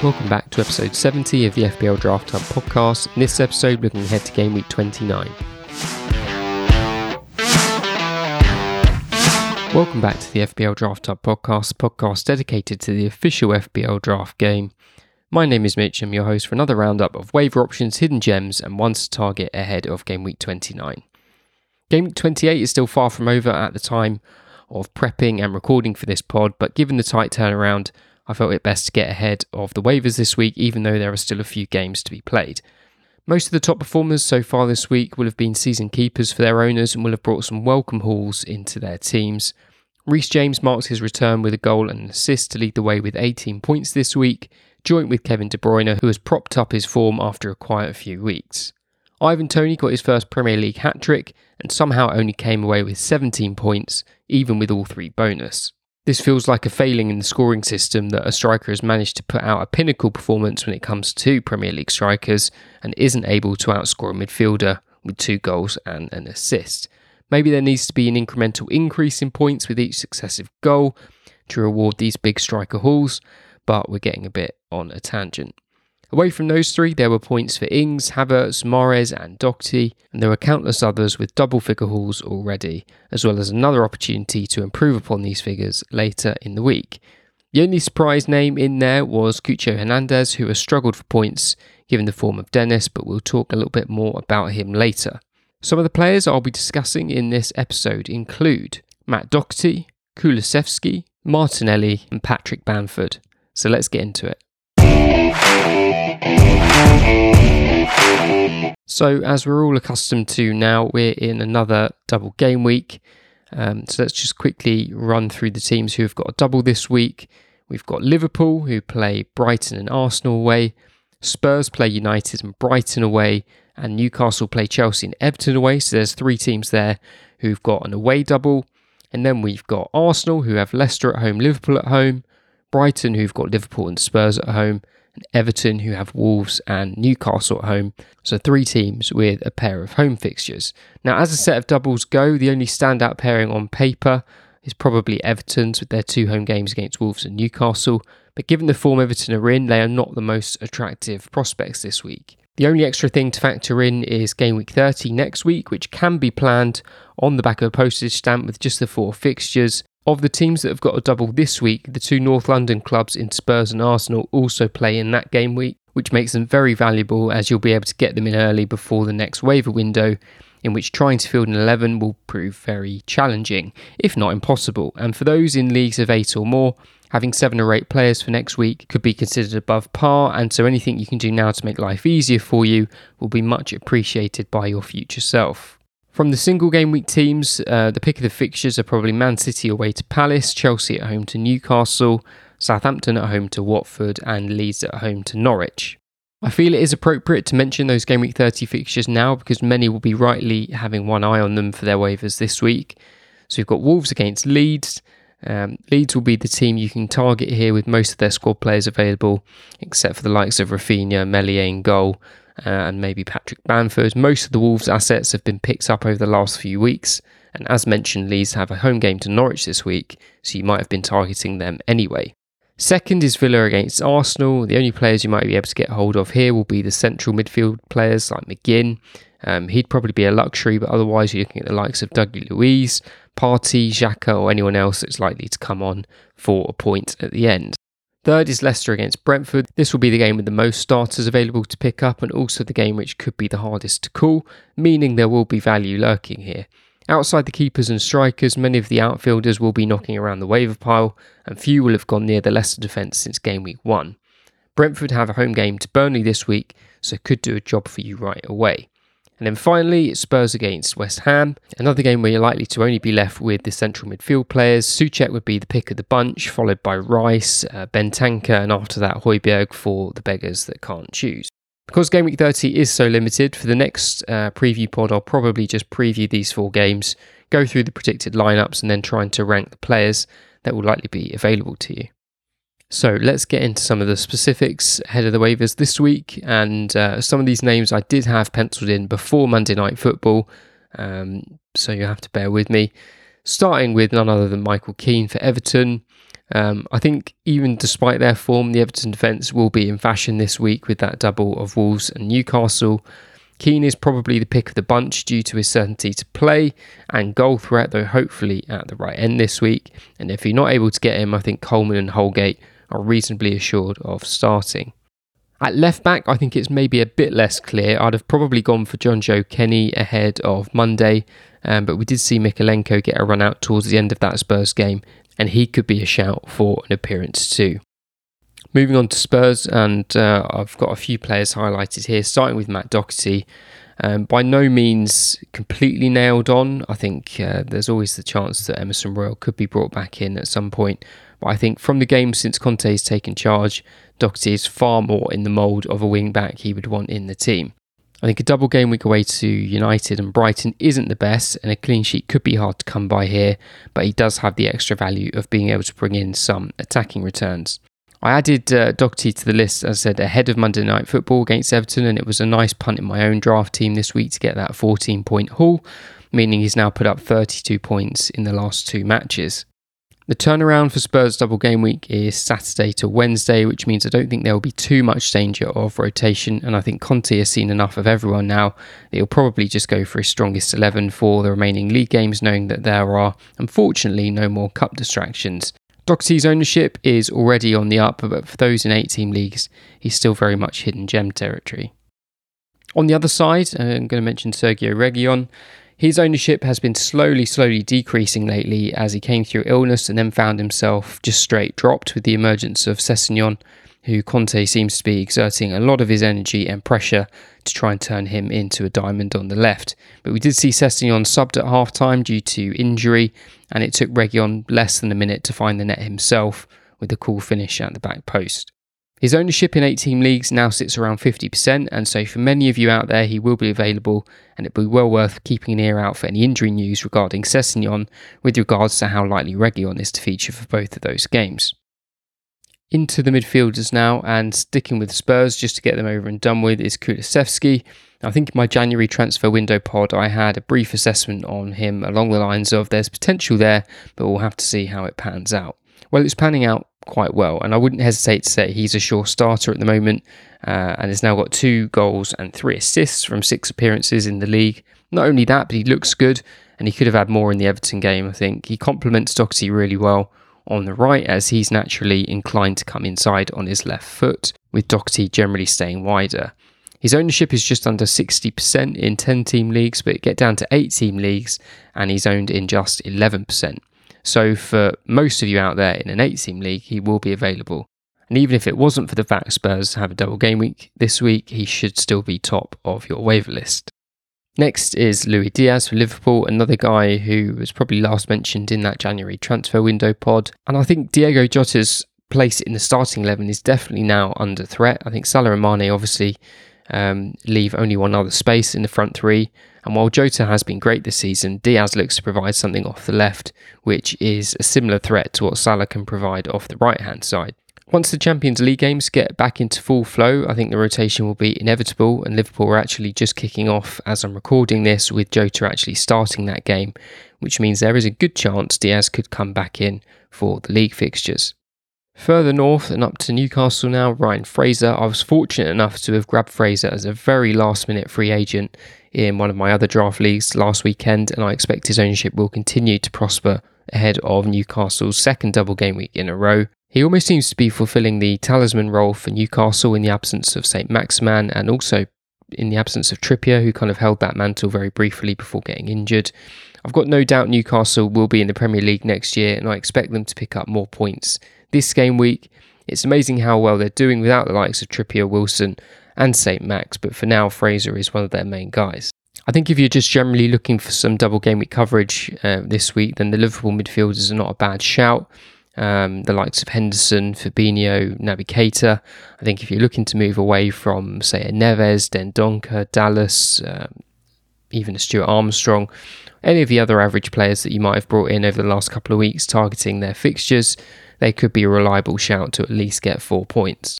Welcome back to episode 70 of the FPL Draft Hub podcast. In this episode, looking ahead to game week 29. Welcome back to the FPL Draft Hub podcast, podcast dedicated to the official FPL draft game. My name is Mitch, I'm your host for another roundup of waiver options, hidden gems, and ones to target ahead of game week 29. Game week 28 is still far from over at the time of prepping and recording for this pod, but given the tight turnaround, I felt it best to get ahead of the waivers this week, even though there are still a few games to be played. Most of the top performers so far this week will have been season keepers for their owners and will have brought some welcome hauls into their teams. Reece James marks his return with a goal and an assist to lead the way with 18 points this week, joint with Kevin De Bruyne, who has propped up his form after a quiet few weeks. Ivan Toney got his first Premier League hat trick and somehow only came away with 17 points, even with all three bonus. This feels like a failing in the scoring system that a striker has managed to put out a pinnacle performance when it comes to Premier League strikers and isn't able to outscore a midfielder with two goals and an assist. Maybe there needs to be an incremental increase in points with each successive goal to reward these big striker hauls, but we're getting a bit on a tangent. Away from those three, there were points for Ings, Havertz, Mahrez, and Doherty, and there were countless others with double figure hauls already, as well as another opportunity to improve upon these figures later in the week. The only surprise name in there was Cucho Hernandez, who has struggled for points given the form of Dennis, but we'll talk a little bit more about him later. Some of the players I'll be discussing in this episode include Matt Doherty, Kulusevski, Martinelli, and Patrick Bamford. So let's get into it. So, as we're all accustomed to now, we're in another double game week. Um, so, let's just quickly run through the teams who have got a double this week. We've got Liverpool, who play Brighton and Arsenal away, Spurs play United and Brighton away, and Newcastle play Chelsea and Everton away. So, there's three teams there who've got an away double. And then we've got Arsenal, who have Leicester at home, Liverpool at home, Brighton, who've got Liverpool and Spurs at home, and Everton, who have Wolves and Newcastle at home. So three teams with a pair of home fixtures. Now, as a set of doubles go, the only standout pairing on paper is probably Everton's with their two home games against Wolves and Newcastle. But given the form Everton are in, they are not the most attractive prospects this week. The only extra thing to factor in is game week 30 next week, which can be planned on the back of a postage stamp with just the four fixtures. Of the teams that have got a double this week, the two North London clubs in Spurs and Arsenal also play in that game week, which makes them very valuable as you'll be able to get them in early before the next waiver window, in which trying to field an 11 will prove very challenging, if not impossible. And for those in leagues of 8 or more, having 7 or 8 players for next week could be considered above par, and so anything you can do now to make life easier for you will be much appreciated by your future self. From the single game week teams, uh, the pick of the fixtures are probably Man City away to Palace, Chelsea at home to Newcastle, Southampton at home to Watford, and Leeds at home to Norwich. I feel it is appropriate to mention those game week 30 fixtures now because many will be rightly having one eye on them for their waivers this week. So you've got Wolves against Leeds. Um, Leeds will be the team you can target here with most of their squad players available, except for the likes of Rafinha, Meslier in goal, uh, and maybe Patrick Bamford. Most of the Wolves' assets have been picked up over the last few weeks, and as mentioned, Leeds have a home game to Norwich this week, so you might have been targeting them anyway. Second is Villa against Arsenal. The only players you might be able to get hold of here will be the central midfield players like McGinn. Um, he'd probably be a luxury, but otherwise you're looking at the likes of Douglas Luiz, Partey, Xhaka, or anyone else that's likely to come on for a point at the end. Third is Leicester against Brentford. This will be the game with the most starters available to pick up and also the game which could be the hardest to call, meaning there will be value lurking here. Outside the keepers and strikers, many of the outfielders will be knocking around the waiver pile, and few will have gone near the Leicester defence since game week 1. Brentford have a home game to Burnley this week, so could do a job for you right away. And then finally, Spurs against West Ham. Another game where you're likely to only be left with the central midfield players. Soucek would be the pick of the bunch, followed by Rice, uh, and after that, Højbjerg for the beggars that can't choose. Because Game Week 30 is so limited, for the next uh, preview pod, I'll probably just preview these four games, go through the predicted lineups, and then trying to rank the players that will likely be available to you. So let's get into some of the specifics ahead of the waivers this week. And uh, some of these names I did have penciled in before Monday Night Football. Um, so you have to bear with me. Starting with none other than Michael Keane for Everton. Um, I think even despite their form, the Everton defence will be in fashion this week with that double of Wolves and Newcastle. Keane is probably the pick of the bunch due to his certainty to play and goal threat, though hopefully at the right end this week. And if you're not able to get him, I think Coleman and Holgate are reasonably assured of starting. At left back, I think it's maybe a bit less clear. I'd have probably gone for Jonjoe Kenny ahead of Monday, um, but we did see Mykolenko get a run out towards the end of that Spurs game, and he could be a shout for an appearance too. Moving on to Spurs, and uh, I've got a few players highlighted here, starting with Matt Doherty. Um, by no means completely nailed on. I think uh, there's always the chance that Emerson Royal could be brought back in at some point. But I think from the game since Conte has taken charge, Doherty is far more in the mould of a wing back he would want in the team. I think a double game week away to United and Brighton isn't the best, and a clean sheet could be hard to come by here, but he does have the extra value of being able to bring in some attacking returns. I added uh, Doherty to the list, as I said, ahead of Monday Night Football against Everton, and it was a nice punt in my own draft team this week to get that 14 point haul, meaning he's now put up 32 points in the last two matches. The turnaround for Spurs double game week is Saturday to Wednesday, which means I don't think there will be too much danger of rotation. And I think Conte has seen enough of everyone now that he'll probably just go for his strongest 11 for the remaining league games, knowing that there are, unfortunately, no more cup distractions. Doherty's ownership is already on the up, but for those in eight team leagues, he's still very much hidden gem territory. On the other side, I'm going to mention Sergio Reguilon. His ownership has been slowly, slowly decreasing lately as he came through illness and then found himself just straight dropped with the emergence of Sessegnon, who Conte seems to be exerting a lot of his energy and pressure to try and turn him into a diamond on the left. But we did see Sessegnon subbed at half time due to injury, and it took Reguilon less than a minute to find the net himself with a cool finish at the back post. His ownership in 18 leagues now sits around 50%, and so for many of you out there, he will be available, and it'll be well worth keeping an ear out for any injury news regarding Sessegnon with regards to how likely Reguilon is to feature for both of those games. Into the midfielders now, and sticking with Spurs just to get them over and done with is Kulusevski. I think in my January transfer window pod, I had a brief assessment on him along the lines of there's potential there, but we'll have to see how it pans out. Well, it's panning out quite well. And I wouldn't hesitate to say he's a sure starter at the moment uh, and has now got two goals and three assists from six appearances in the league. Not only that, but he looks good and he could have had more in the Everton game, I think. He complements Doherty really well on the right as he's naturally inclined to come inside on his left foot, with Doherty generally staying wider. His ownership is just under 60% in 10 team leagues, but get down to 8 team leagues and he's owned in just 11%. So for most of you out there in an eight team league, he will be available. And even if it wasn't for the fact Spurs have a double game week this week, he should still be top of your waiver list. Next is Luis Diaz for Liverpool, another guy who was probably last mentioned in that January transfer window pod. And I think Diogo Jota's place in the starting 11 is definitely now under threat. I think Salah and Mane obviously um, leave only one other space in the front three. And while Jota has been great this season, Diaz looks to provide something off the left, which is a similar threat to what Salah can provide off the right hand side. Once the Champions League games get back into full flow, I think the rotation will be inevitable, and Liverpool are actually just kicking off as I'm recording this, with Jota actually starting that game, which means there is a good chance Diaz could come back in for the league fixtures. Further north and up to Newcastle now, Ryan Fraser. I was fortunate enough to have grabbed Fraser as a very last minute free agent in one of my other draft leagues last weekend, and I expect his ownership will continue to prosper ahead of Newcastle's second double game week in a row. He almost seems to be fulfilling the talisman role for Newcastle in the absence of St. Maximin and also in the absence of Trippier, who kind of held that mantle very briefly before getting injured. I've got no doubt Newcastle will be in the Premier League next year, and I expect them to pick up more points this game week. It's amazing how well they're doing without the likes of Trippier, Wilson, and St. Max, but for now, Fraser is one of their main guys. I think if you're just generally looking for some double game week coverage uh, this week, then the Liverpool midfielders are not a bad shout. Um, the likes of Henderson, Fabinho, Naby Keita. I think if you're looking to move away from, say, a Neves, Dendoncker, Dallas, um, even a Stuart Armstrong, any of the other average players that you might have brought in over the last couple of weeks targeting their fixtures, they could be a reliable shout to at least get four points.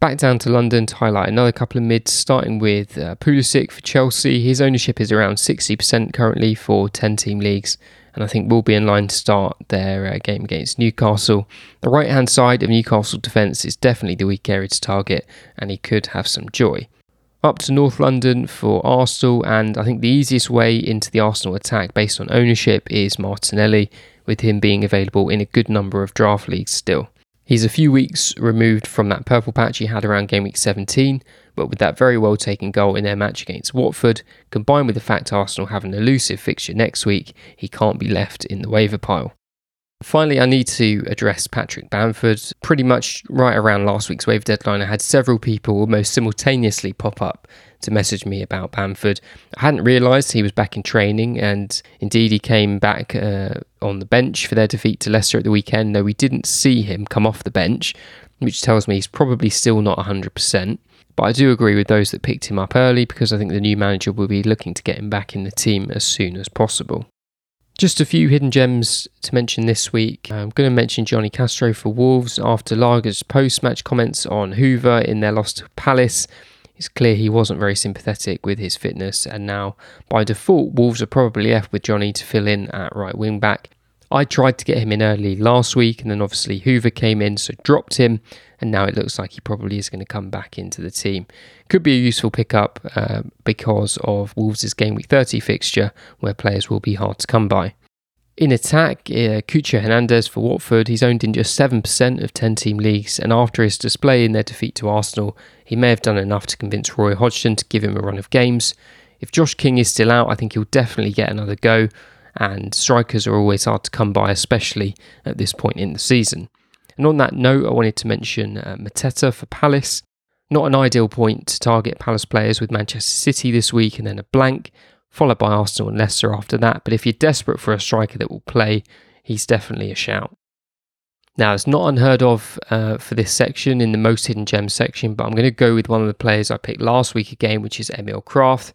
Back down to London to highlight another couple of mids, starting with uh, Pulisic for Chelsea. His ownership is around 60% currently for 10 team leagues, and I think will be in line to start their uh, game against Newcastle. The right hand side of Newcastle defence is definitely the weak area to target, and he could have some joy. Up to North London for Arsenal, and I think the easiest way into the Arsenal attack based on ownership is Martinelli, with him being available in a good number of draft leagues still. He's a few weeks removed from that purple patch he had around game week 17, but with that very well taken goal in their match against Watford, combined with the fact Arsenal have an elusive fixture next week, he can't be left in the waiver pile. Finally, I need to address Patrick Bamford. Pretty much right around last week's wave deadline, I had several people almost simultaneously pop up to message me about Bamford. I hadn't realised he was back in training, and indeed he came back uh, on the bench for their defeat to Leicester at the weekend, though we didn't see him come off the bench, which tells me he's probably still not 100%. But I do agree with those that picked him up early because I think the new manager will be looking to get him back in the team as soon as possible. Just a few hidden gems to mention this week. I'm going to mention Jonny Castro for Wolves after Lage's post match comments on Hoever in their loss to Palace. It's clear he wasn't very sympathetic with his fitness, and now by default, Wolves are probably left with Jonny to fill in at right wing back. I tried to get him in early last week, and then obviously Hoever came in, so dropped him, and now it looks like he probably is going to come back into the team. Could be a useful pickup uh, because of Wolves' game week 30 fixture, where players will be hard to come by. In attack, uh, Hernandez for Watford, he's owned in just 7% of 10 team leagues, and after his display in their defeat to Arsenal, he may have done enough to convince Roy Hodgson to give him a run of games. If Josh King is still out, I think he'll definitely get another go, and strikers are always hard to come by, especially at this point in the season. And on that note, I wanted to mention uh, Mateta for Palace. Not an ideal point to target Palace players with Manchester City this week and then a blank, followed by Arsenal and Leicester after that. But if you're desperate for a striker that will play, he's definitely a shout. Now, it's not unheard of uh, for this section in the most hidden gems section, but I'm going to go with one of the players I picked last week again, which is Emil Krafth.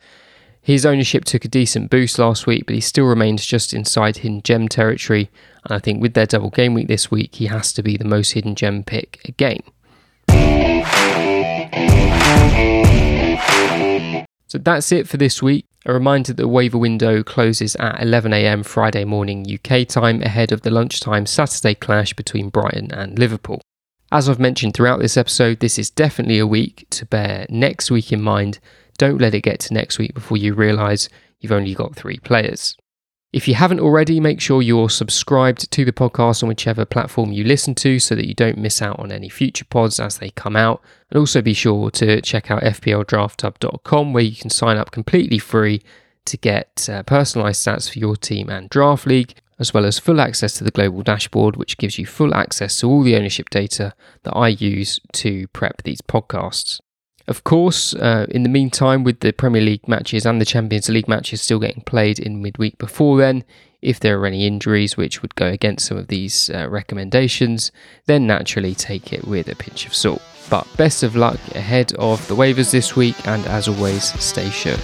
His ownership took a decent boost last week, but he still remains just inside hidden gem territory. And I think with their double game week this week, he has to be the most hidden gem pick again. So that's it for this week. A reminder that the waiver window closes at 11am Friday morning UK time ahead of the lunchtime Saturday clash between Brighton and Liverpool. As I've mentioned throughout this episode, this is definitely a week to bear next week in mind. Don't let it get to next week before you realise you've only got three players. If you haven't already, make sure you're subscribed to the podcast on whichever platform you listen to so that you don't miss out on any future pods as they come out. And also be sure to check out fpldrafthub.com where you can sign up completely free to get uh, personalized stats for your team and draft league, as well as full access to the global dashboard, which gives you full access to all the ownership data that I use to prep these podcasts. Of course, uh, in the meantime, with the Premier League matches and the Champions League matches still getting played in midweek before then, if there are any injuries which would go against some of these uh, recommendations, then naturally take it with a pinch of salt. But best of luck ahead of the waivers this week, and as always, stay sure.